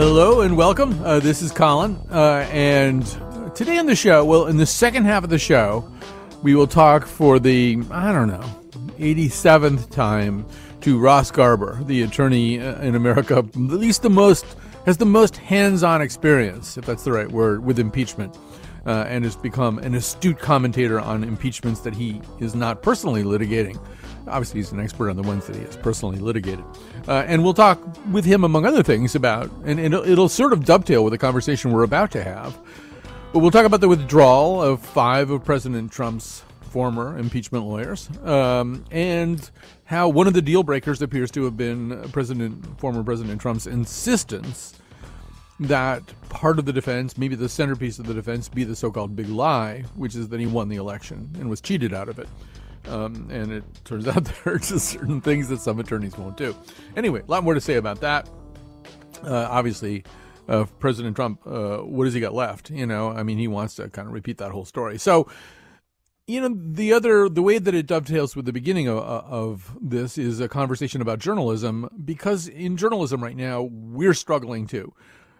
Hello and welcome. Uh, this is Colin. Uh, and today on the show, well, in the second half of the show, we will talk for the, I don't know, 87th time to Ross Garber, the attorney uh, in America, at least the most, has the most hands on experience, if that's the right word, with impeachment. Uh, and has become an astute commentator on impeachments that he is not personally litigating. Obviously, he's an expert on the ones that he has personally litigated. Uh, and we'll talk with him, among other things, about, and it'll, it'll sort of dovetail with the conversation we're about to have. But we'll talk about the withdrawal of five of President Trump's former impeachment lawyers, um, and how one of the deal breakers appears to have been President, former President Trump's insistence that part of the defense, maybe the centerpiece of the defense, be the so-called big lie, which is that he won the election and was cheated out of it. Um, and it turns out there are just certain things that some attorneys won't do. Anyway, a lot more to say about that. Uh, obviously, uh, President Trump, uh, what has he got left? You know, I mean, he wants to kind of repeat that whole story. So, you know, the other, the way that it dovetails with the beginning of, of this is a conversation about journalism, because in journalism right now, we're struggling too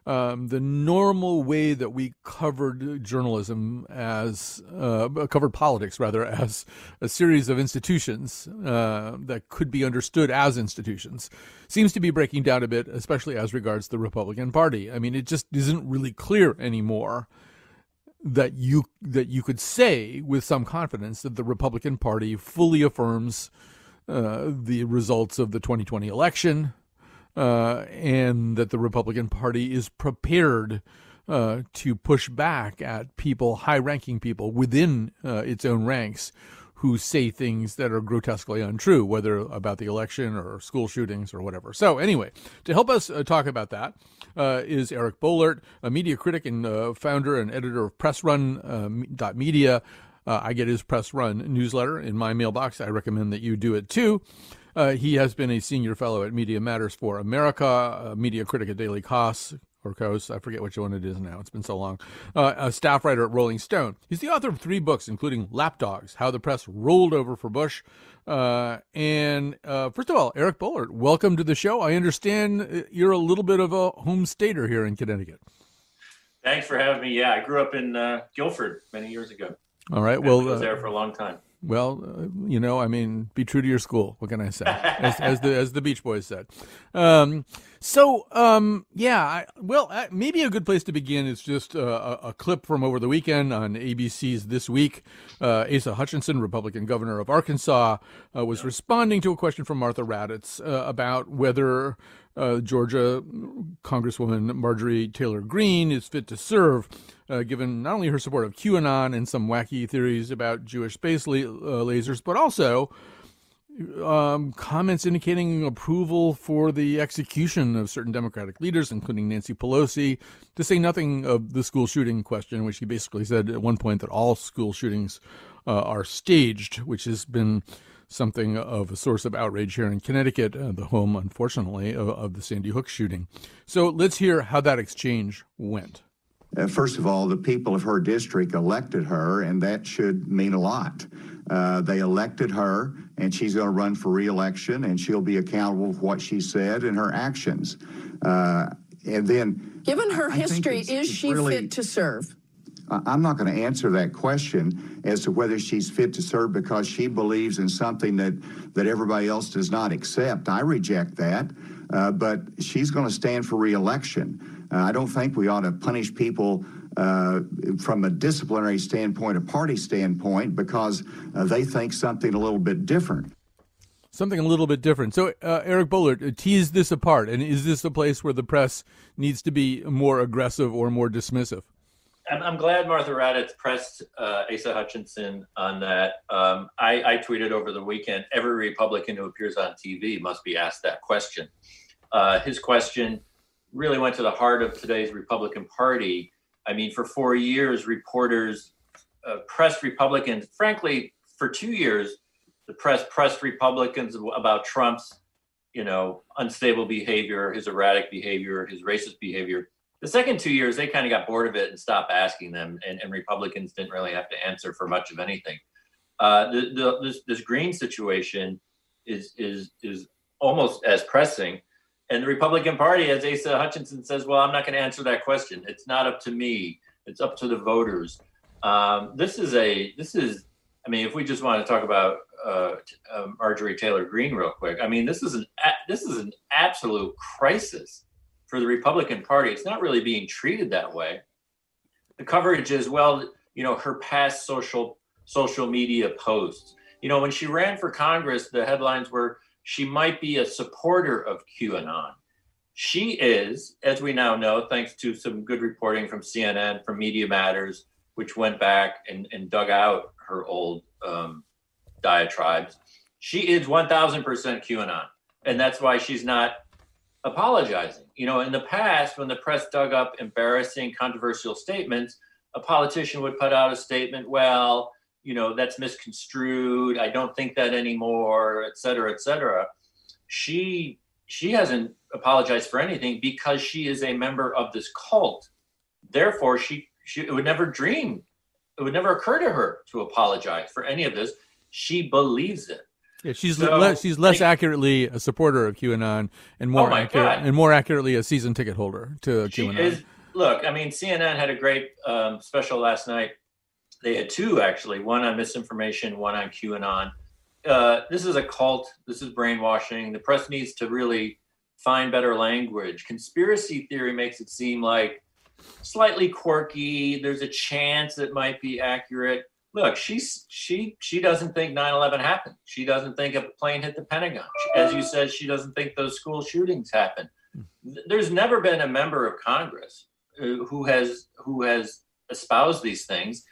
um, the normal way that we covered journalism as uh, covered politics rather as a series of institutions uh, that could be understood as institutions seems to be breaking down a bit, especially as regards the Republican Party. I mean, it just isn't really clear anymore that you that you could say with some confidence that the Republican Party fully affirms uh, the results of the 2020 election uh, and that the Republican Party is prepared uh, to push back at people, high ranking people within uh, its own ranks who say things that are grotesquely untrue, whether about the election or school shootings or whatever. So, anyway, to help us uh, talk about that uh, is Eric Boehlert, a media critic and uh, founder and editor of PressRun.media. I get his Press Run newsletter in my mailbox. I recommend that you do it too. Uh, he has been a senior fellow at Media Matters for America, a media critic at Daily Kos or Kos. I forget which one it is now. It's been so long. Uh, a staff writer at Rolling Stone. He's the author of three books, including Lapdogs, How the Press Rolled Over for Bush. Uh, and uh, first of all, Eric Boehlert, welcome to the show. I understand uh, you're a little bit of a home stater here in Connecticut. Thanks for having me. Yeah, I grew up in uh, Guilford many years ago. All right. Well, I was there for a long time. Well, uh, you know, I mean, be true to your school. What can I say? As, as the as the Beach Boys said. Um, so, um, yeah, I, well, uh, maybe a good place to begin is just uh, a, a, clip from over the weekend on ABC's This Week. Uh, Asa Hutchinson, Republican governor of Arkansas, uh, was responding to a question from Martha Raddatz uh, about whether uh, Georgia Congresswoman Marjorie Taylor Greene is fit to serve, uh, given not only her support of QAnon and some wacky theories about Jewish space la- uh, lasers, but also um, comments indicating approval for the execution of certain Democratic leaders, including Nancy Pelosi, to say nothing of the school shooting question, which he basically said at one point that all school shootings uh, are staged, which has been something of a source of outrage here in Connecticut, uh, the home, unfortunately, of, of, the Sandy Hook shooting. So let's hear how that exchange went. Uh, first of all, the people of her district elected her, and that should mean a lot. Uh, they elected her, and she's going to run for reelection, and she'll be accountable for what she said and her actions. Uh, and then, given her I history, is she really, fit to serve? I'm not going to answer that question as to whether she's fit to serve because she believes in something that, that everybody else does not accept. I reject that, uh, but she's going to stand for reelection. Uh, I don't think we ought to punish people uh, from a disciplinary standpoint, a party standpoint, because uh, they think something a little bit different. Something a little bit different. So, uh, Eric Boehlert, uh, tease this apart. And is this a place where the press needs to be more aggressive or more dismissive? I'm, I'm glad Martha Raddatz pressed uh, Asa Hutchinson on that. Um, I, I, tweeted over the weekend every Republican who appears on TV must be asked that question. Uh, his question really went to the heart of today's Republican Party. I mean, for four years, reporters uh, pressed Republicans. Frankly, for two years, the press pressed Republicans about Trump's, you know, unstable behavior, his erratic behavior, his racist behavior. The second two years, they kind of got bored of it and stopped asking them, and, and Republicans didn't really have to answer for much of anything. Uh, the, the, this, this Greene situation is is is almost as pressing. And the Republican Party, as Asa Hutchinson says, well, I'm not going to answer that question. It's not up to me. It's up to the voters. Um, this is a this is. I mean, if we just want to talk about uh, uh, Marjorie Taylor Greene real quick, I mean, this is an this is an absolute crisis for the Republican Party. It's not really being treated that way. The coverage is well, you know, her past social social media posts. You know, when she ran for Congress, the headlines were she might be a supporter of QAnon. She is, as we now know, thanks to some good reporting from CNN, from Media Matters, which went back and, and dug out her old um, diatribes. She is 1000% QAnon. And that's why she's not apologizing. You know, in the past, when the press dug up embarrassing, controversial statements, a politician would put out a statement, well, you know, that's misconstrued. I don't think that anymore, et cetera, et cetera. She she hasn't apologized for anything because she is a member of this cult. Therefore, she, she it would never dream, it would never occur to her to apologize for any of this. She believes it. Yeah, she's so, le- she's less like, accurately a supporter of QAnon and more oh accurate, and more accurately a season ticket holder to she QAnon. Is, look, I mean, CNN had a great um, special last night they had two actually, one on misinformation, one on QAnon. Uh, this is a cult. This is brainwashing. The press needs to really find better language. Conspiracy theory makes it seem like slightly quirky. There's a chance it might be accurate. Look, she's she she doesn't think 9/11 happened. She doesn't think a plane hit the Pentagon. As you said, she doesn't think those school shootings happened. There's never been a member of Congress who has who has espoused these things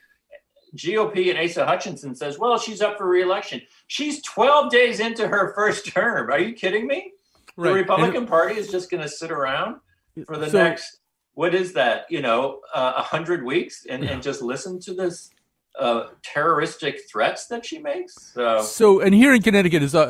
GOP and Asa Hutchinson says, well, she's up for reelection. She's 12 days into her first term. Are you kidding me? Right. The Republican and, Party is just going to sit around for the so, next, what is that, you know, uh, a uh, hundred weeks and, yeah. and just listen to this uh, terroristic threats that she makes. So, so and here in Connecticut is uh, uh,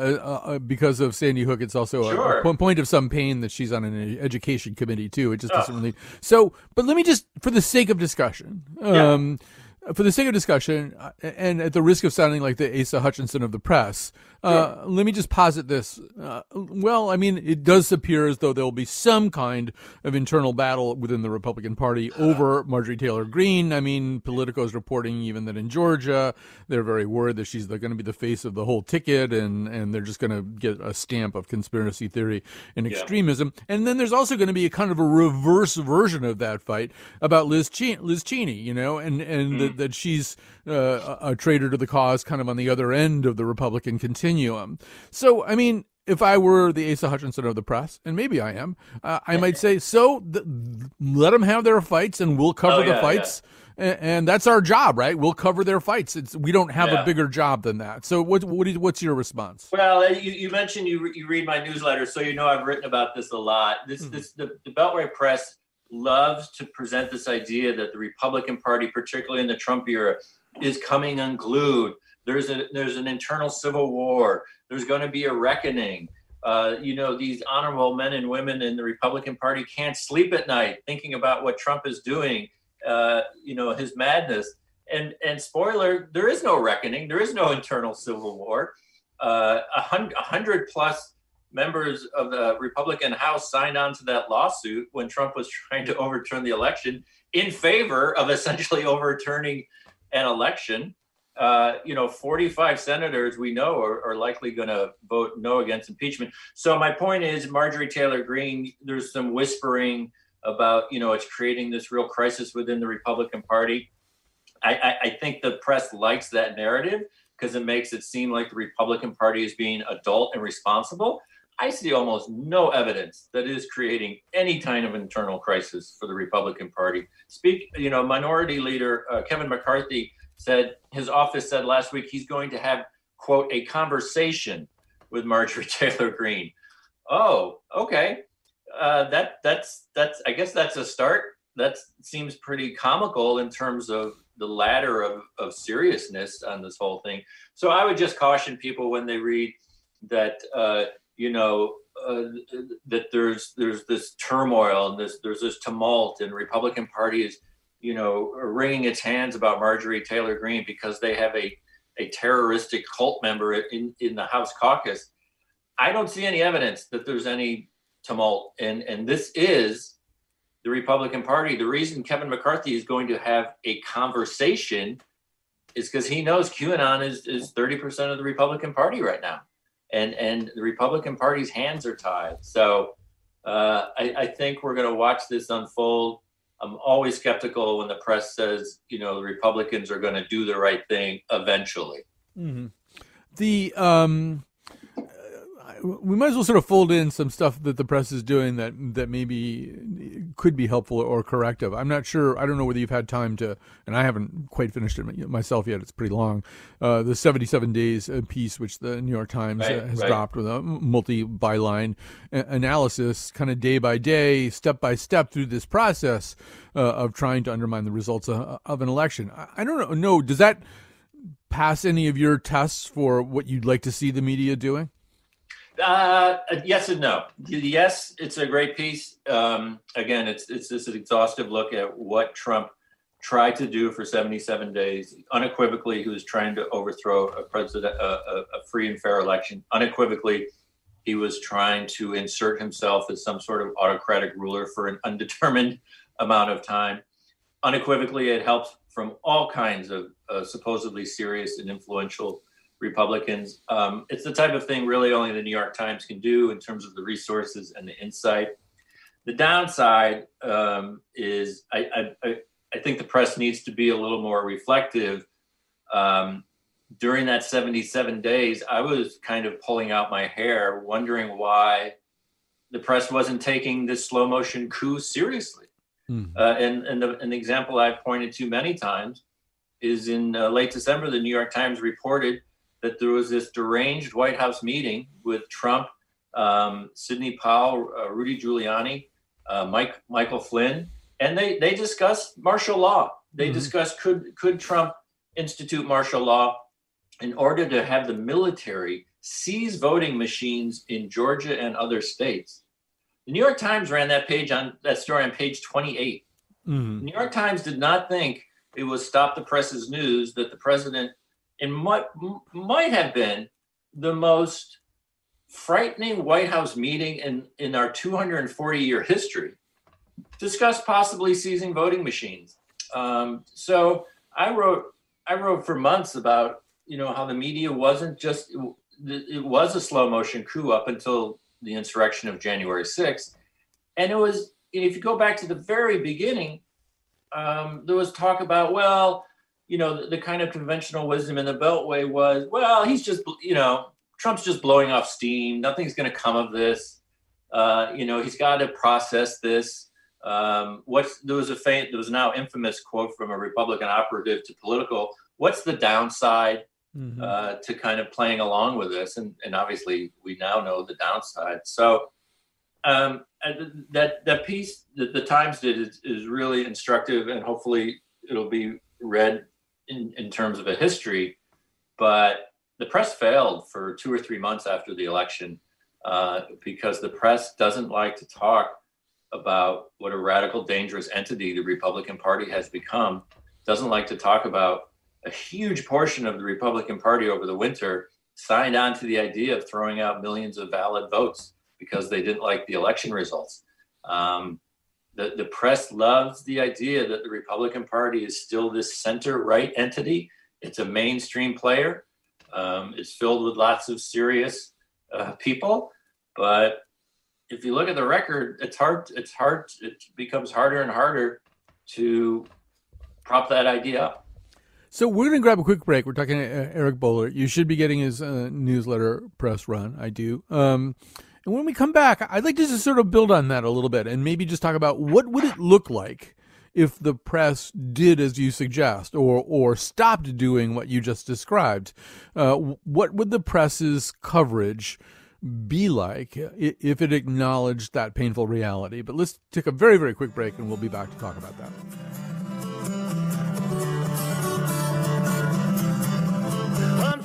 uh because of Sandy Hook. It's also sure. a, a, point of some pain that she's on an education committee too. It just doesn't really. So, but let me just, for the sake of discussion, um, yeah for the sake of discussion, uh, and at the risk of sounding like the Asa Hutchinson of the press, uh, sure. let me just posit this. Uh, well, I mean, it does appear as though there will be some kind of internal battle within the Republican Party over Marjorie Taylor Greene. I mean, Politico is reporting even that in Georgia, they're very worried that she's going to be the face of the whole ticket, and, and they're just going to get a stamp of conspiracy theory and extremism. Yeah. And then there's also going to be a kind of a reverse version of that fight about Liz, che- Liz Cheney, you know, and, and mm. that, that she's uh, a traitor to the cause kind of on the other end of the Republican continuum. So, I mean, if I were the Asa Hutchinson of the press, and maybe I am, uh, I might say, so th- let them have their fights, and we'll cover oh, yeah, the fights. Yeah. And, and, that's our job, right? We'll cover their fights. It's, we don't have yeah. a bigger job than that. So, what, what is, what's your response? Well, uh, you, you mentioned you, you read my newsletter, so you know I've written about this a lot. This, mm-hmm. this the, the Beltway press loves to present this idea that the Republican Party, particularly in the Trump era, is coming unglued there's a there's an internal civil war. There's going to be a reckoning. Uh, you know, these honorable men and women in the Republican Party can't sleep at night thinking about what Trump is doing. Uh, you know, his madness. And and spoiler, there is no reckoning. There is no internal civil war. Uh, a hundred plus members of the Republican House signed on to that lawsuit when Trump was trying to overturn the election in favor of essentially overturning an election uh, you know, 45 senators we know are, are likely going to vote no against impeachment. So my point is, Marjorie Taylor Greene, there's some whispering about, you know, it's creating this real crisis within the Republican Party. I, I, I think the press likes that narrative because it makes it seem like the Republican Party is being adult and responsible. I see almost no evidence that is creating any kind of internal crisis for the Republican Party. Speak, you know, Minority Leader uh, Kevin McCarthy said his office said last week he's going to have quote a conversation with Marjorie Taylor Greene. Oh, okay. uh, that that's that's I guess that's a start. That seems pretty comical in terms of the ladder of, of seriousness on this whole thing. So I would just caution people when they read that uh, you know uh, that there's there's this turmoil and this there's this tumult and Republican Party is you know wringing its hands about Marjorie Taylor Greene because they have a a terroristic cult member in in the House caucus. I don't see any evidence that there's any tumult and and this is the Republican Party. The reason Kevin McCarthy is going to have a conversation is because he knows QAnon is is 30% of the Republican Party right now and and the Republican Party's hands are tied. So uh, I, I, think we're going to watch this unfold. I'm always skeptical when the press says, you know, the Republicans are going to do the right thing eventually. Mm-hmm. The um, we might as well sort of fold in some stuff that the press is doing that that maybe could be helpful or corrective. I'm not sure. I don't know whether you've had time to, and I haven't quite finished it myself yet. It's pretty long. Uh, the 77 days piece, which the New York Times uh, right, has right. dropped with a multi byline analysis, kind of day by day, step by step through this process uh, of trying to undermine the results of, of an election. I, I don't know. No, does that pass any of your tests for what you'd like to see the media doing? Uh, yes and no. Yes, it's a great piece. Um, again, it's it's this exhaustive look at what Trump tried to do for 77 days. Unequivocally, he was trying to overthrow a president, a, a, a free and fair election. Unequivocally, he was trying to insert himself as some sort of autocratic ruler for an undetermined amount of time. Unequivocally, it helped from all kinds of uh, supposedly serious and influential Republicans. Um, it's the type of thing really only the New York Times can do in terms of the resources and the insight. The downside um, is I, I, I, think the press needs to be a little more reflective. Um, during that 77 days, I was kind of pulling out my hair, wondering why the press wasn't taking this slow motion coup seriously. Mm. Uh, and and the, an example I've pointed to many times is in uh, late December, the New York Times reported that there was this deranged White House meeting with Trump, um, Sidney Powell, uh, Rudy Giuliani, uh, Mike Michael Flynn, and they they discussed martial law. They mm-hmm. discussed could could Trump institute martial law in order to have the military seize voting machines in Georgia and other states. The New York Times ran that page on that story on page 28. Mm-hmm. The New York Times did not think it was stop the press's news that the president in what might have been the most frightening White House meeting in, in our 240 year history, discussed possibly seizing voting machines. Um, so I wrote I wrote for months about you know how the media wasn't just it, it was a slow motion coup up until the insurrection of January 6th, and it was if you go back to the very beginning, um, there was talk about well you know, the, the, kind of conventional wisdom in the Beltway was, well, he's just, you know, Trump's just blowing off steam. Nothing's going to come of this. Uh, you know, he's got to process this. Um, what's there was a faint, there was now infamous quote from a Republican operative to Politico. What's the downside mm-hmm. uh, to kind of playing along with this? And, and obviously, we now know the downside. So um, that that piece that the Times did is, is really instructive, and hopefully it'll be read in, in terms of a history, but the press failed for two or three months after the election uh, because the press doesn't like to talk about what a radical, dangerous entity the Republican Party has become, doesn't like to talk about a huge portion of the Republican Party over the winter signed on to the idea of throwing out millions of valid votes because they didn't like the election results. Um, the, the press loves the idea that the Republican Party is still this center right entity. It's a mainstream player. Um, it's filled with lots of serious uh, people, but if you look at the record, it's hard. It's hard. It becomes harder and harder to prop that idea up. So we're going to grab a quick break. We're talking to Eric Boehlert. You should be getting his uh, newsletter press run. I do. Um, and when we come back, I'd like to just sort of build on that a little bit and maybe just talk about what would it look like if the press did as you suggest or or stopped doing what you just described. Uh, what would the press's coverage be like if it acknowledged that painful reality. But let's take a very, very quick break and we'll be back to talk about that.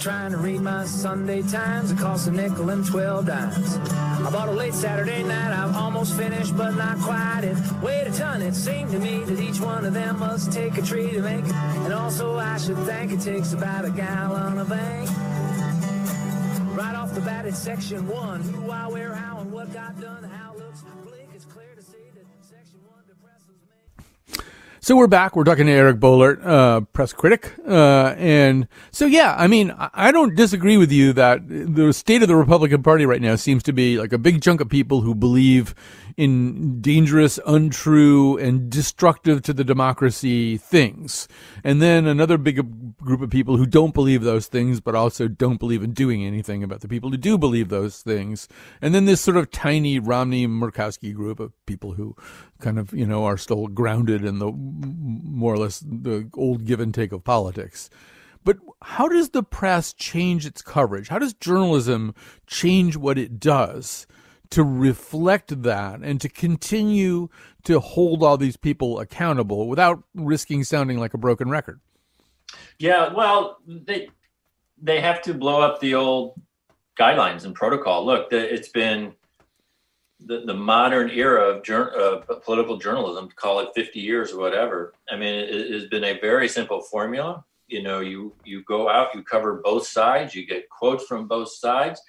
Trying to read my Sunday Times. It costs a nickel and 12 dimes. I bought a late Saturday night. I've almost finished, but not quite. It weighed a ton. It seemed to me that each one of them must take a tree to make. And also, I should think it takes about a gallon of ink. Right off the bat, it's section one. Who, why, where, how, and what got done. How So we're back. We're talking to Eric Boehlert, uh, press critic. Uh, and so, yeah, I mean, I don't disagree with you that the state of the Republican Party right now seems to be like a big chunk of people who believe in dangerous, untrue, and destructive to the democracy things. And then another big group of people who don't believe those things, but also don't believe in doing anything about the people who do believe those things. And then this sort of tiny Romney Murkowski group of people who kind of, you know, are still grounded in the more or less the old give and take of politics. But how does the press change its coverage? How does journalism change what it does? To reflect that and to continue to hold all these people accountable without risking sounding like a broken record. Yeah, well, they they have to blow up the old guidelines and protocol. Look, the, it's been the, the modern era of uh, political journalism, call it 50 years or whatever. I mean, it, it has been a very simple formula. You know, you you go out, you cover both sides, you get quotes from both sides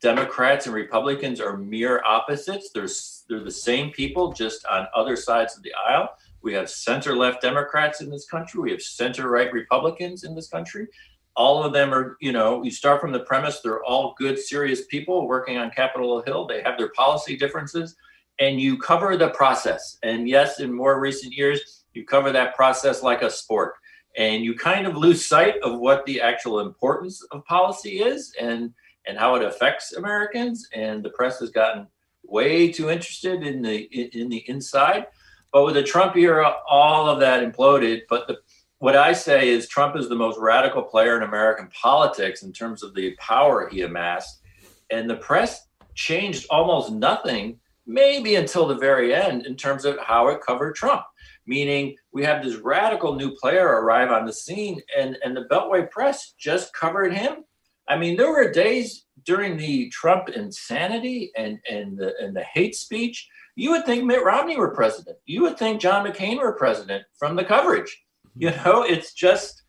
Democrats and Republicans are mere opposites. They're, they're the same people, just on other sides of the aisle. We have center left Democrats in this country. We have center right Republicans in this country. All of them are, you know, you start from the premise they're all good, serious people working on Capitol Hill. They have their policy differences, and you cover the process. And yes, in more recent years, you cover that process like a sport. And you kind of lose sight of what the actual importance of policy is. And and how it affects Americans. And the press has gotten way too interested in the in the inside. But with the Trump era, all of that imploded. But the, what I say is Trump is the most radical player in American politics in terms of the power he amassed. And the press changed almost nothing, maybe until the very end, in terms of how it covered Trump. Meaning, we have this radical new player arrive on the scene, and, and the Beltway press just covered him I mean, there were days during the Trump insanity and and the and the hate speech. You would think Mitt Romney were president. You would think John McCain were president from the coverage. Mm-hmm. You know, it's just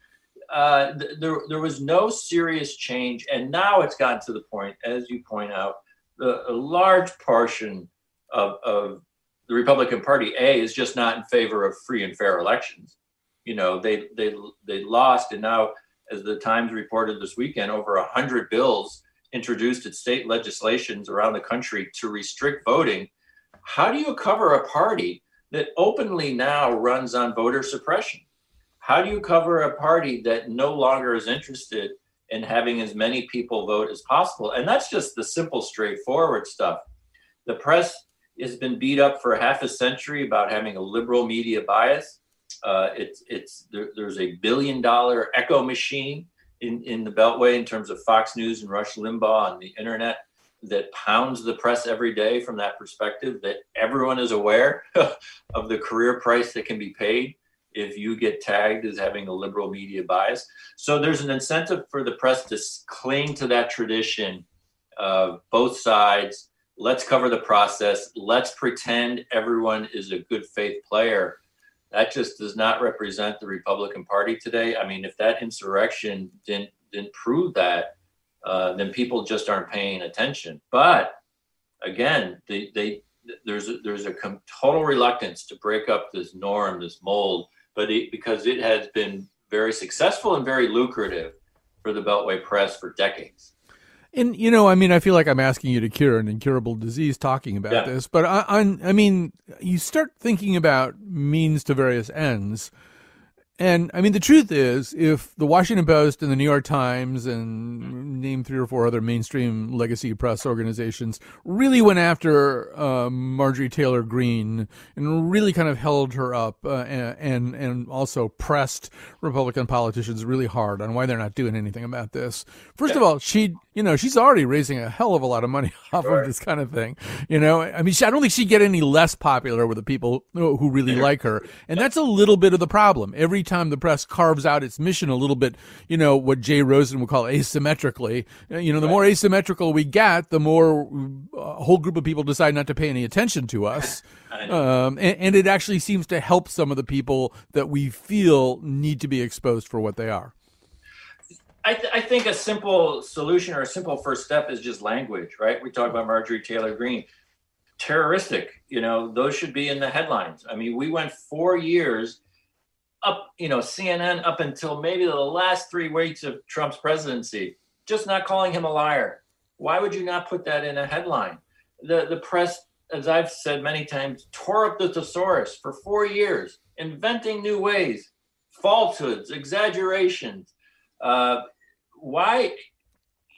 uh, th- there there was no serious change, and now it's gotten to the point, as you point out, the, a large portion of of the Republican Party A is just not in favor of free and fair elections. You know, they they they lost, and now as the Times reported this weekend, over 100 bills introduced at state legislations around the country to restrict voting. How do you cover a party that openly now runs on voter suppression? How do you cover a party that no longer is interested in having as many people vote as possible? And that's just the simple, straightforward stuff. The press has been beat up for half a century about having a liberal media bias. Uh, it's it's there, there's a billion dollar echo machine in, in the Beltway in terms of Fox News and Rush Limbaugh on the internet that pounds the press every day from that perspective. That everyone is aware of the career price that can be paid if you get tagged as having a liberal media bias. So there's an incentive for the press to cling to that tradition of both sides. Let's cover the process. Let's pretend everyone is a good faith player that just does not represent the Republican Party today. I mean, if that insurrection didn't didn't prove that, uh, then people just aren't paying attention. But again, they, they there's a, there's a com- total reluctance to break up this norm, this mold, but it, because it has been very successful and very lucrative for the Beltway press for decades. And you know, I mean, I feel like I'm asking you to cure an incurable disease talking about yeah. this, but I, I, I mean, you start thinking about means to various ends. And I mean, the truth is, if the Washington Post and the New York Times and name three or four other mainstream legacy press organizations really went after uh, Marjorie Taylor Greene and really kind of held her up uh, and and also pressed Republican politicians really hard on why they're not doing anything about this. First of all, she you know, she's already raising a hell of a lot of money off sure. of this kind of thing. You know, I mean, she, I don't think she'd get any less popular with the people who really like her. And that's a little bit of the problem. Every time the press carves out its mission a little bit, you know, what Jay Rosen would call asymmetrically, you know, the right. more asymmetrical we get, the more a whole group of people decide not to pay any attention to us. Um, and, and it actually seems to help some of the people that we feel need to be exposed for what they are. I, th- I, think a simple solution or a simple first step is just language, right? We talk about Marjorie Taylor Greene. Terroristic, you know, those should be in the headlines. I mean, we went four years up, you know, CNN up until maybe the last three weeks of Trump's presidency, just not calling him a liar. Why would you not put that in a headline? The the press, as I've said many times, tore up the thesaurus for four years, inventing new ways, falsehoods, exaggerations uh, why,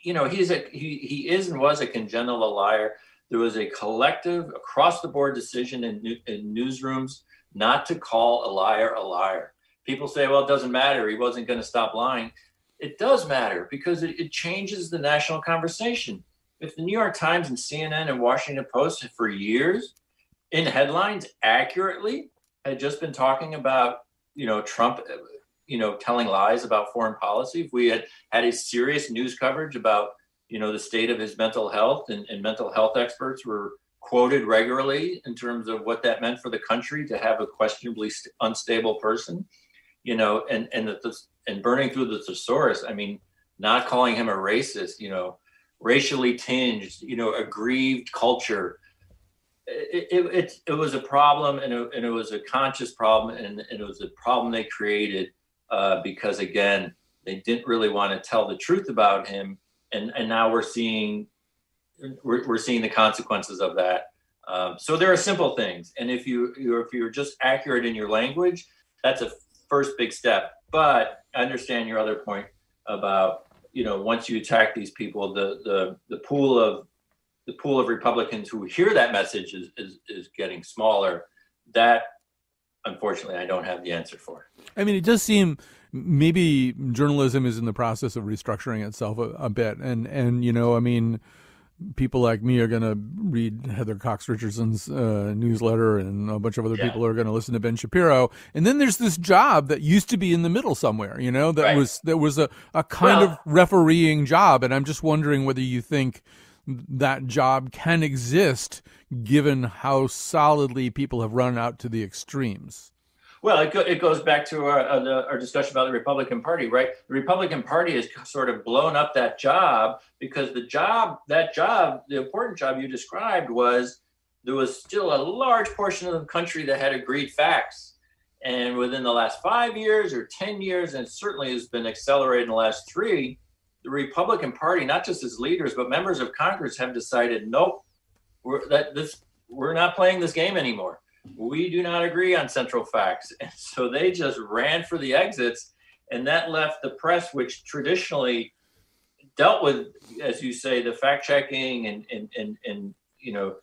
you know, he's a he he is and was a congenital liar. There was a collective across the board decision in, in newsrooms not to call a liar a liar. People say, well, it doesn't matter. He wasn't going to stop lying. It does matter because it, it changes the national conversation. If the New York Times and CNN and Washington Post for years in headlines accurately had just been talking about, you know, Trump you know, telling lies about foreign policy, if we had had a serious news coverage about, you know, the state of his mental health and, and mental health experts were quoted regularly in terms of what that meant for the country to have a questionably st- unstable person, you know, and and the, and burning through the thesaurus. I mean, not calling him a racist, you know, racially tinged, you know, aggrieved culture. It, it, it, it was a problem and it, and it was a conscious problem and, and it was a problem they created uh, because again, they didn't really want to tell the truth about him, and and now we're seeing we're, we're seeing the consequences of that. Um, so there are simple things, and if you you're, if you're just accurate in your language, that's a first big step. But I understand your other point about you know once you attack these people, the the the pool of the pool of Republicans who hear that message is is, is getting smaller. That unfortunately, I don't have the answer for. I mean, it does seem maybe journalism is in the process of restructuring itself a, a bit, and and you know, I mean, people like me are going to read Heather Cox Richardson's uh, newsletter, and a bunch of other yeah. people are going to listen to Ben Shapiro. And then there's this job that used to be in the middle somewhere, you know, that right. was that was a, a kind well, of refereeing job. And I'm just wondering whether you think that job can exist given how solidly people have run out to the extremes. Well, it, go, it goes back to our, uh, our discussion about the Republican Party, right? The Republican Party has sort of blown up that job because the job, that job, the important job you described was there was still a large portion of the country that had agreed facts. And within the last five years or 10 years, and certainly has been accelerated in the last three, the Republican Party, not just as leaders, but members of Congress have decided, nope, we're that this we're not playing this game anymore. We do not agree on central facts. And so they just ran for the exits, and that left the press, which traditionally dealt with, as you say, the fact checking and and and, and you know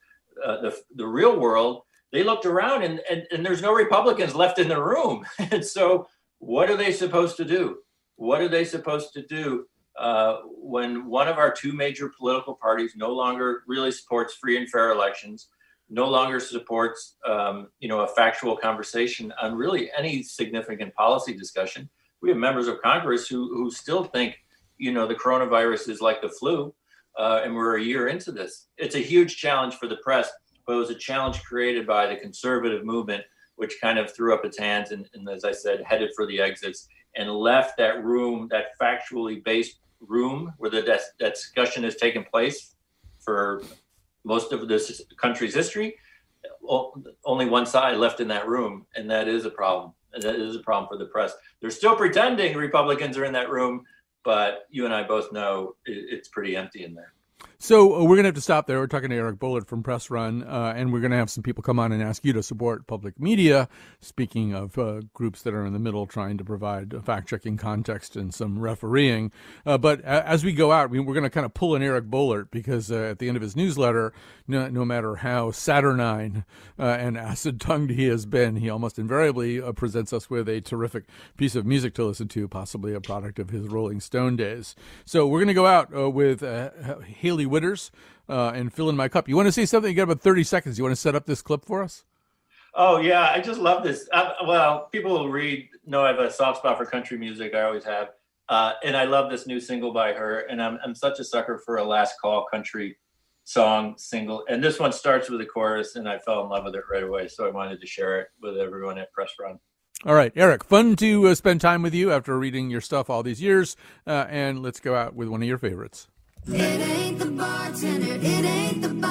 uh, the the real world. They looked around and, and and there's no Republicans left in the room. And so what are they supposed to do? What are they supposed to do? Uh, when one of our two major political parties no longer really supports free and fair elections, no longer supports um, you know a factual conversation on really any significant policy discussion. We have members of Congress who who still think you know the coronavirus is like the flu, uh, and we're a year into this. It's a huge challenge for the press, but it was a challenge created by the conservative movement, which kind of threw up its hands and, and as I said, headed for the exits and left that room, that factually based room where the that discussion has taken place for most of this country's history. Only one side left in that room, and that is a problem. And that is a problem for the press. They're still pretending Republicans are in that room, but you and I both know it's pretty empty in there. So uh, we're going to have to stop there. We're talking to Eric Boehlert from Press Run, uh, and we're going to have some people come on and ask you to support public media. Speaking of uh, groups that are in the middle trying to provide fact checking context and some refereeing. Uh, but as we go out, we, are going to kind of pull an Eric Boehlert because uh, at the end of his newsletter, no, no matter how saturnine uh, and acid tongued he has been, he almost invariably presents us with a terrific piece of music to listen to, possibly a product of his Rolling Stone days. So we're going to go out with Hailey Whitters uh, and fill in my cup. You want to say something? You got about 30 seconds. You want to set up this clip for us? Oh yeah, I just love this. Uh, well, people will read know I have a soft spot for country music. I always have, uh, and I love this new single by her. And I'm I'm such a sucker for a last call country song single. And this one starts with a chorus, and I fell in love with it right away. So I wanted to share it with everyone at Press Run. All right, Eric, fun to uh, spend time with you after reading your stuff all these years. Uh, and let's go out with one of your favorites. Bartender, it ain't the bottle,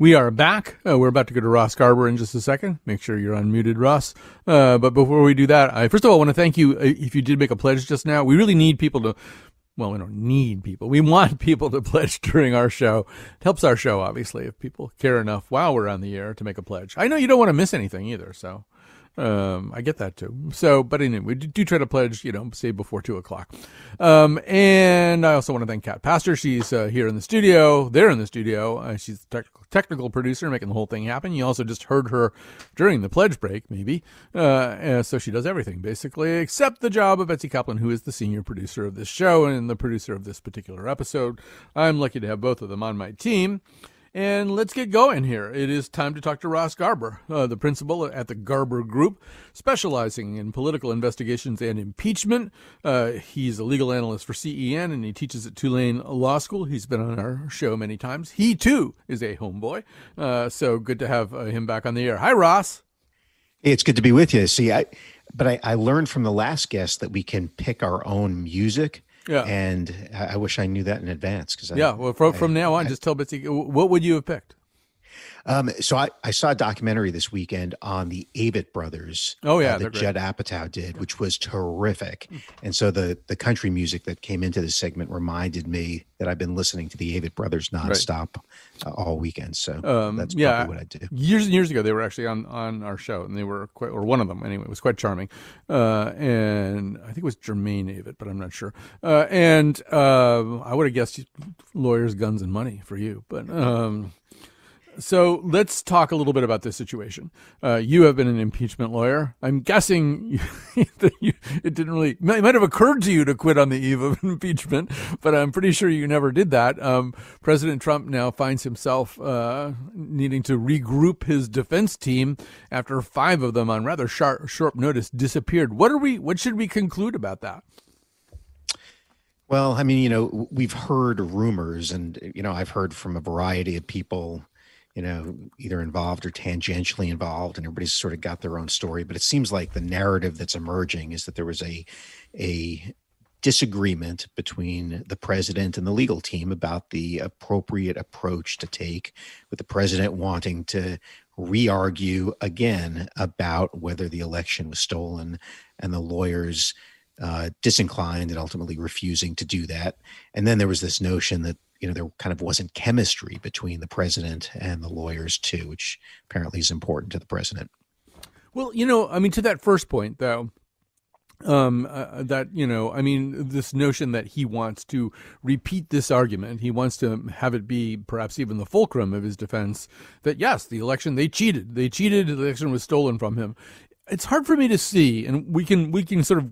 We are back. Uh, we're about to go to Ross Garber in just a second. Make sure you're unmuted, Ross. Uh, but before we do that, I first of all want to thank you. uh, If you did make a pledge just now, we really need people to. Well, we don't need people. We want people to pledge during our show. It helps our show, obviously, if people care enough while we're on the air to make a pledge. I know you don't want to miss anything either, so um, I get that too. So, but anyway, we do try to pledge, you know, say before two o'clock. Um, and I also want to thank Cat Pastor. She's uh, here in the studio. They're in the studio. Uh, she's the technical, technical producer, making the whole thing happen. You also just heard her during the pledge break, maybe. Uh, uh, so she does everything basically, except the job of Betsy Kaplan, who is the senior producer of this show and the producer of this particular episode. I'm lucky to have both of them on my team. And let's get going here. It is time to talk to Ross Garber, uh, the principal at the Garber Group, specializing in political investigations and impeachment. Uh, he's a legal analyst for CNN and he teaches at Tulane Law School. He's been on our show many times. He too is a homeboy. Uh, so good to have uh, him back on the air. Hi, Ross. Hey, it's good to be with you. See, I, but I, I learned from the last guest that we can pick our own music. Yeah. And I, I wish I knew that in advance. Cause yeah. Well, from, I, from now on, just tell Betsy, what would you have picked? Um, so I, I saw a documentary this weekend on the Avett brothers. Oh, yeah, uh, that. Judd Apatow did, which was terrific. And so the the country music that came into this segment reminded me that I've been listening to the Avett brothers nonstop uh, all weekend. So Um, that's yeah, probably what I do. Years and years ago, they were actually on, on our show, and they were quite, or one of them anyway, was quite charming. Uh, and I think it was Jermaine Avett, but I'm not sure. Uh, and uh, I would have guessed lawyers, guns, and money for you. But um, so let's talk a little bit about this situation. Uh, you have been an impeachment lawyer. I'm guessing that you, it didn't really, it might have occurred to you to quit on the eve of impeachment, but I'm pretty sure you never did that. Um, President Trump now finds himself uh, needing to regroup his defense team after five of them on rather sharp, short notice disappeared. What are we, what should we conclude about that? Well, I mean, you know, we've heard rumors, and you know, I've heard from a variety of people, you know, either involved or tangentially involved, and everybody's sort of got their own story. But it seems like the narrative that's emerging is that there was a a disagreement between the president and the legal team about the appropriate approach to take, with the president wanting to re-argue again about whether the election was stolen, and the lawyers uh, disinclined and ultimately refusing to do that. And then there was this notion that you know there kind of wasn't chemistry between the president and the lawyers too, which apparently is important to the president. Well, you know, I mean, to that first point, though, um, uh, that you know, I mean, this notion that he wants to repeat this argument, he wants to have it be perhaps even the fulcrum of his defense that yes, the election they cheated, they cheated, the election was stolen from him. It's hard for me to see, and we can we can sort of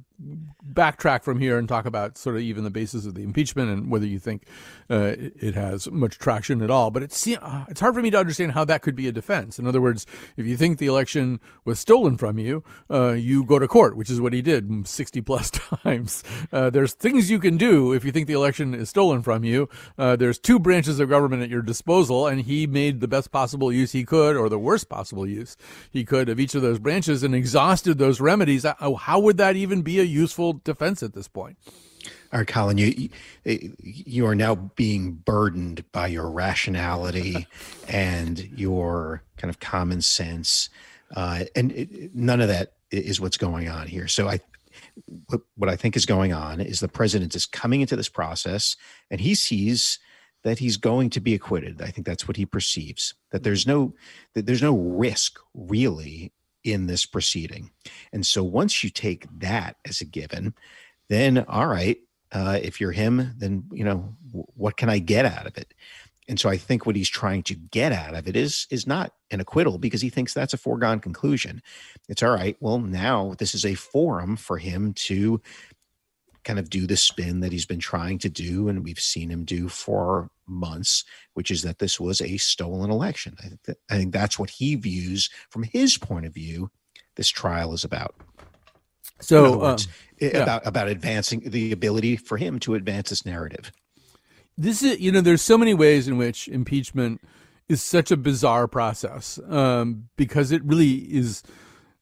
backtrack from here and talk about sort of even the basis of the impeachment and whether you think uh, it has much traction at all. But it's uh, it's hard for me to understand how that could be a defense. In other words, if you think the election was stolen from you, uh, you go to court, which is what he did sixty plus times. Uh, there's things you can do if you think the election is stolen from you. Uh, there's two branches of government at your disposal, and he made the best possible use he could, or the worst possible use he could, of each of those branches, and exhausted those remedies. How would that even be a useful defense at this point. All right, Colin, you you are now being burdened by your rationality and your kind of common sense, uh, and it, none of that is what's going on here. So I, what I think is going on is the president is coming into this process, and he sees that he's going to be acquitted. I think that's what he perceives. That there's no that there's no risk really in this proceeding. And so once you take that as a given, then all right, uh, if you're him, then you know what can I get out of it? And so I think what he's trying to get out of it is is not an acquittal because he thinks that's a foregone conclusion. It's all right. Well, now this is a forum for him to kind of do the spin that he's been trying to do and we've seen him do for months which is that this was a stolen election I think, that, I think that's what he views from his point of view this trial is about so words, um, yeah. about about advancing the ability for him to advance this narrative this is you know there's so many ways in which impeachment is such a bizarre process um, because it really is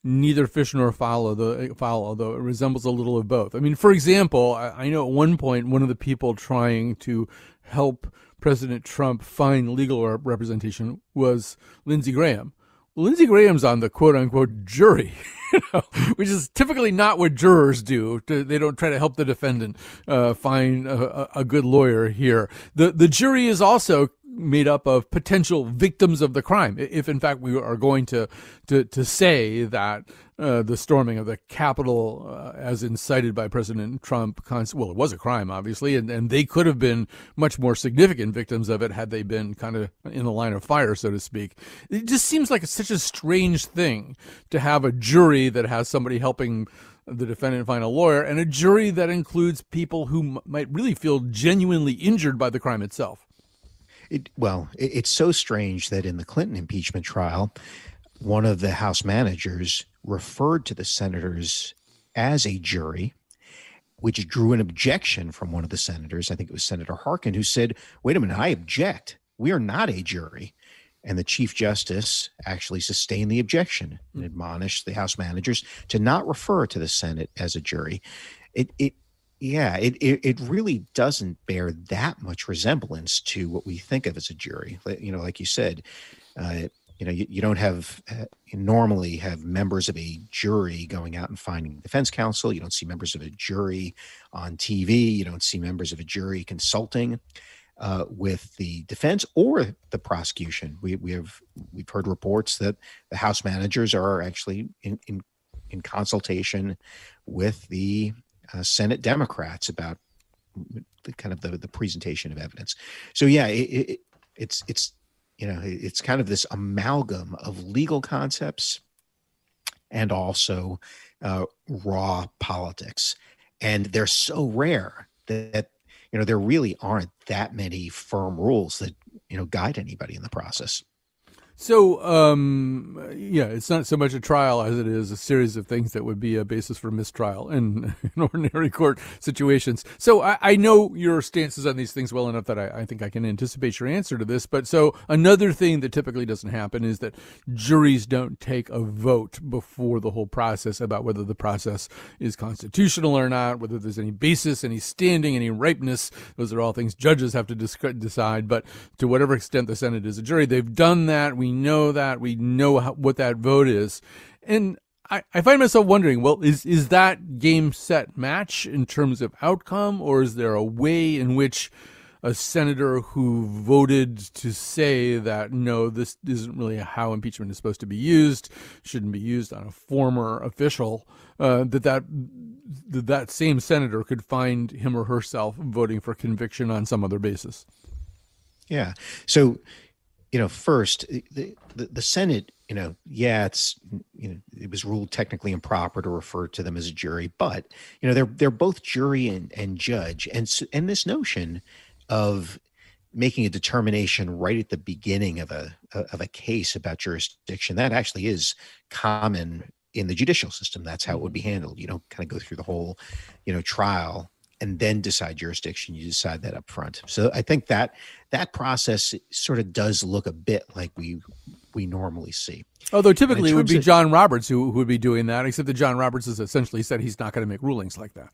neither fish nor fowl, although, fowl, although it resembles a little of both. I mean, for example, I, I know at one point one of the people trying to help President Trump find legal representation was Lindsey Graham. Lindsey Graham's on the quote unquote jury, you know, which is typically not what jurors do. They don't try to help the defendant uh, find a, a, good lawyer here. The the jury is also made up of potential victims of the crime. If in fact we are going to to, to say that uh, the storming of the Capitol, uh, as incited by President Trump, well, it was a crime, obviously, and, and they could have been much more significant victims of it had they been kind of in the line of fire, so to speak. It just seems like it's such a strange thing to have a jury that has somebody helping the defendant find a lawyer and a jury that includes people who m- might really feel genuinely injured by the crime itself. It, well, it, it's so strange that in the Clinton impeachment trial, one of the House managers referred to the senators as a jury, which drew an objection from one of the senators. I think it was Senator Harkin, who said, Wait a minute, I object. We are not a jury. And the Chief Justice actually sustained the objection and hmm. admonished the House managers to not refer to the Senate as a jury. It, it yeah, it, it, it really doesn't bear that much resemblance to what we think of as a jury. You know, like you said, uh, you know, you, you don't have uh, you normally have members of a jury going out and finding defense counsel. You don't see members of a jury on TV. You don't see members of a jury consulting uh, with the defense or the prosecution. We we have we've heard reports that the House managers are actually in in, in consultation with the uh, Senate Democrats about the kind of the, the presentation of evidence. So yeah, it, it, it's it's you know it's kind of this amalgam of legal concepts and also uh, raw politics, and they're so rare that you know there really aren't that many firm rules that you know guide anybody in the process. So, um, yeah, it's not so much a trial as it is a series of things that would be a basis for mistrial in, in ordinary court situations. So, I, I, know your stances on these things well enough that I, I, think I can anticipate your answer to this. But so, another thing that typically doesn't happen is that juries don't take a vote before the whole process about whether the process is constitutional or not, whether there's any basis, any standing, any ripeness. Those are all things judges have to decide. But to whatever extent the Senate is a jury, they've done that. We know that. We know how, what that vote is. And I, I find myself wondering, well, is, is that game set match in terms of outcome, or is there a way in which a senator who voted to say that no, this isn't really how impeachment is supposed to be used, shouldn't be used on a former official, uh, that that that same senator could find him or herself voting for conviction on some other basis. Yeah. So, you know, first the, the, the Senate, you know, yeah, it's you know, it was ruled technically improper to refer to them as a jury, but you know, they're they're both jury and, and judge, and and this notion of making a determination right at the beginning of a of a case about jurisdiction that actually is common in the judicial system. That's how it would be mm-hmm. handled you don't kind of go through the whole you know trial and then decide jurisdiction you decide that up front so i think that that process sort of does look a bit like we we normally see although typically it would be of, john roberts who, who would be doing that except that john roberts has essentially said he's not going to make rulings like that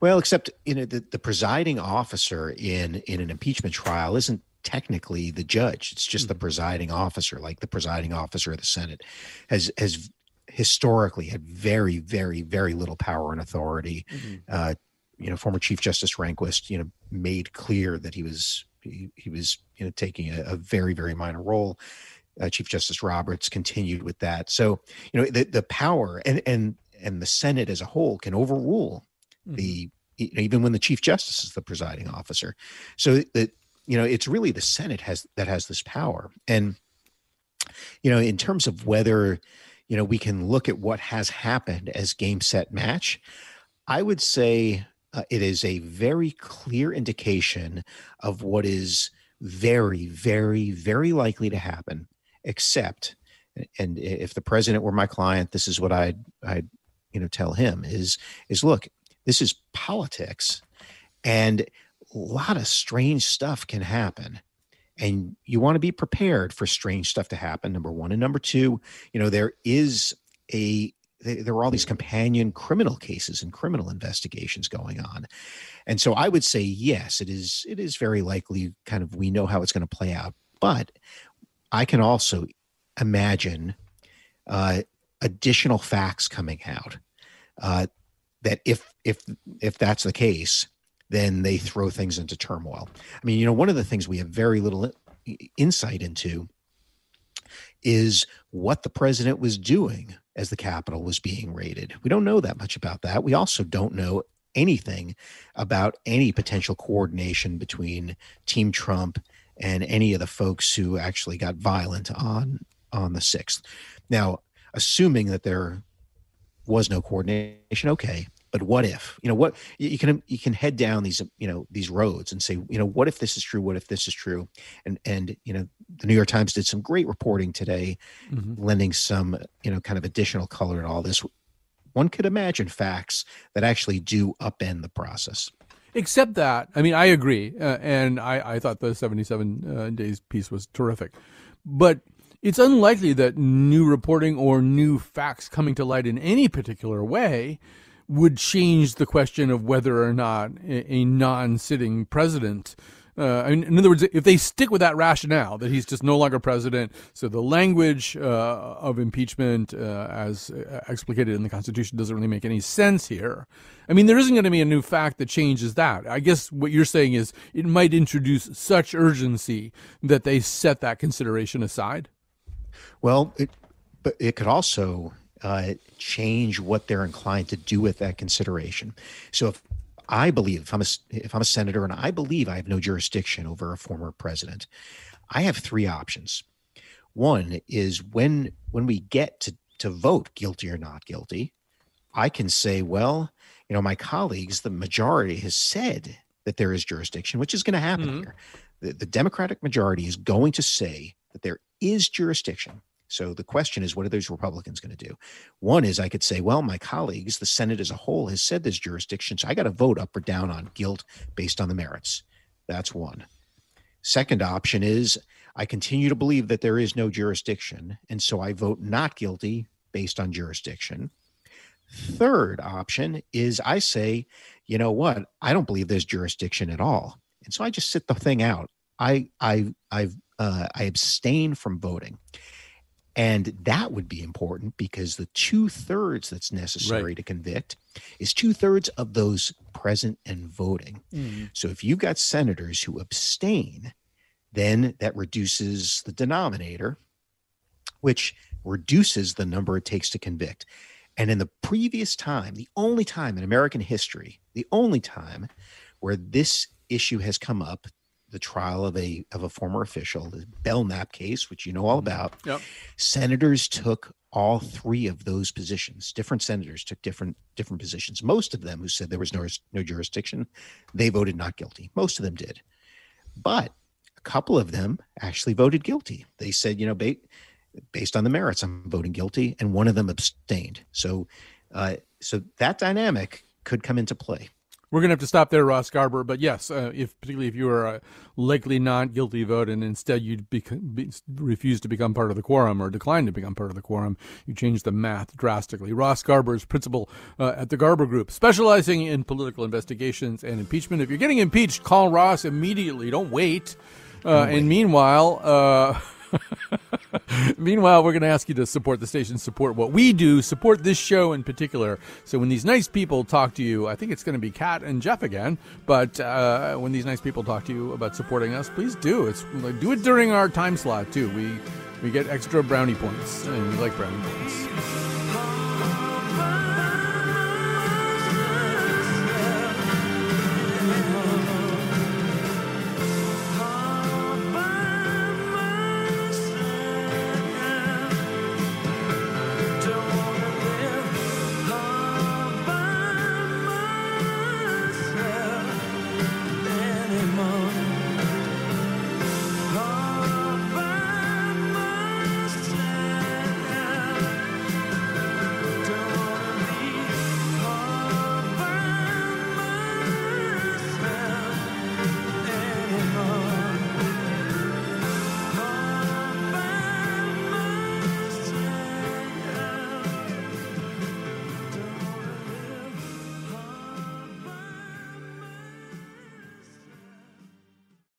well except you know the, the presiding officer in in an impeachment trial isn't technically the judge it's just the mm-hmm. presiding officer like the presiding officer of the senate has has historically had very very very little power and authority mm-hmm. uh, you know, former Chief Justice Rehnquist, you know, made clear that he was he, he was you know taking a, a very very minor role. Uh, Chief Justice Roberts continued with that. So you know the the power and and and the Senate as a whole can overrule mm-hmm. the even when the Chief Justice is the presiding officer. So that you know it's really the Senate has that has this power and you know in terms of whether you know we can look at what has happened as game set match i would say uh, it is a very clear indication of what is very, very, very likely to happen, except, and if the president were my client, this is what I'd, I'd, you know, tell him is, is look, this is politics and a lot of strange stuff can happen and you want to be prepared for strange stuff to happen number one. And number two you know there is a there were all these companion criminal cases and criminal investigations going on. And so i would say yes it is it is very likely kind of we know how it's going to play out. But i can also imagine uh, additional facts coming out uh, that if if if that's the case then they throw things into turmoil. I mean you know one of the things we have very little insight into is what the president was doing as the Capitol was being raided. We don't know that much about that. We also don't know anything about any potential coordination between Team Trump and any of the folks who actually got violent on on the 6th. Now, assuming that there was no coordination, okay, but what if? You know what you can you can head down these you know these roads and say you know what if this is true? What if this is true? And and you know the new york times did some great reporting today mm-hmm. lending some you know kind of additional color to all this. One could imagine facts that actually do upend the process. Except that i mean i agree uh, and i i thought the 77 uh, days piece was terrific. But it's unlikely that new reporting or new facts coming to light in any particular way would change the question of whether or not a, a non-sitting president uh, in other words, if they stick with that rationale that he's just no longer president, so the language uh, of impeachment, uh, as explicated in the Constitution, doesn't really make any sense here. I mean, there isn't going to be a new fact that changes that. I guess what you're saying is it might introduce such urgency that they set that consideration aside. Well, it, but it could also uh, change what they're inclined to do with that consideration. So if I believe if I'm a if I'm a senator and I believe I have no jurisdiction over a former president, I have three options. One is when when we get to to vote guilty or not guilty, I can say, well, you know, my colleagues, the majority has said that there is jurisdiction, which is going to happen mm-hmm. here. The, the Democratic majority is going to say that there is jurisdiction so the question is, what are those Republicans going to do? One is I could say, well, my colleagues, the Senate as a whole, has said there's jurisdiction, so I got to vote up or down on guilt based on the merits. That's one. Second option is I continue to believe that there is no jurisdiction, and so I vote not guilty based on jurisdiction. Third option is I say, you know what? I don't believe there's jurisdiction at all, and so I just sit the thing out. I I I uh, I abstain from voting. And that would be important because the two thirds that's necessary right. to convict is two thirds of those present and voting. Mm. So if you've got senators who abstain, then that reduces the denominator, which reduces the number it takes to convict. And in the previous time, the only time in American history, the only time where this issue has come up, the trial of a of a former official, the Belknap case, which you know all about. Yep. Senators took all three of those positions. Different senators took different different positions. Most of them who said there was no no jurisdiction, they voted not guilty. Most of them did, but a couple of them actually voted guilty. They said, you know, ba- based on the merits, I'm voting guilty, and one of them abstained. So, uh, so that dynamic could come into play. We're going to have to stop there, Ross Garber. But yes, uh, if particularly if you are a likely not guilty vote and instead you be, refuse to become part of the quorum or decline to become part of the quorum, you change the math drastically. Ross Garber is principal uh, at the Garber Group, specializing in political investigations and impeachment. If you're getting impeached, call Ross immediately. Don't wait. Uh, and meanwhile, uh, Meanwhile, we're going to ask you to support the station, support what we do, support this show in particular. So when these nice people talk to you, I think it's going to be Kat and Jeff again. But uh, when these nice people talk to you about supporting us, please do. It's like, do it during our time slot too. We we get extra brownie points, and we like brownie points.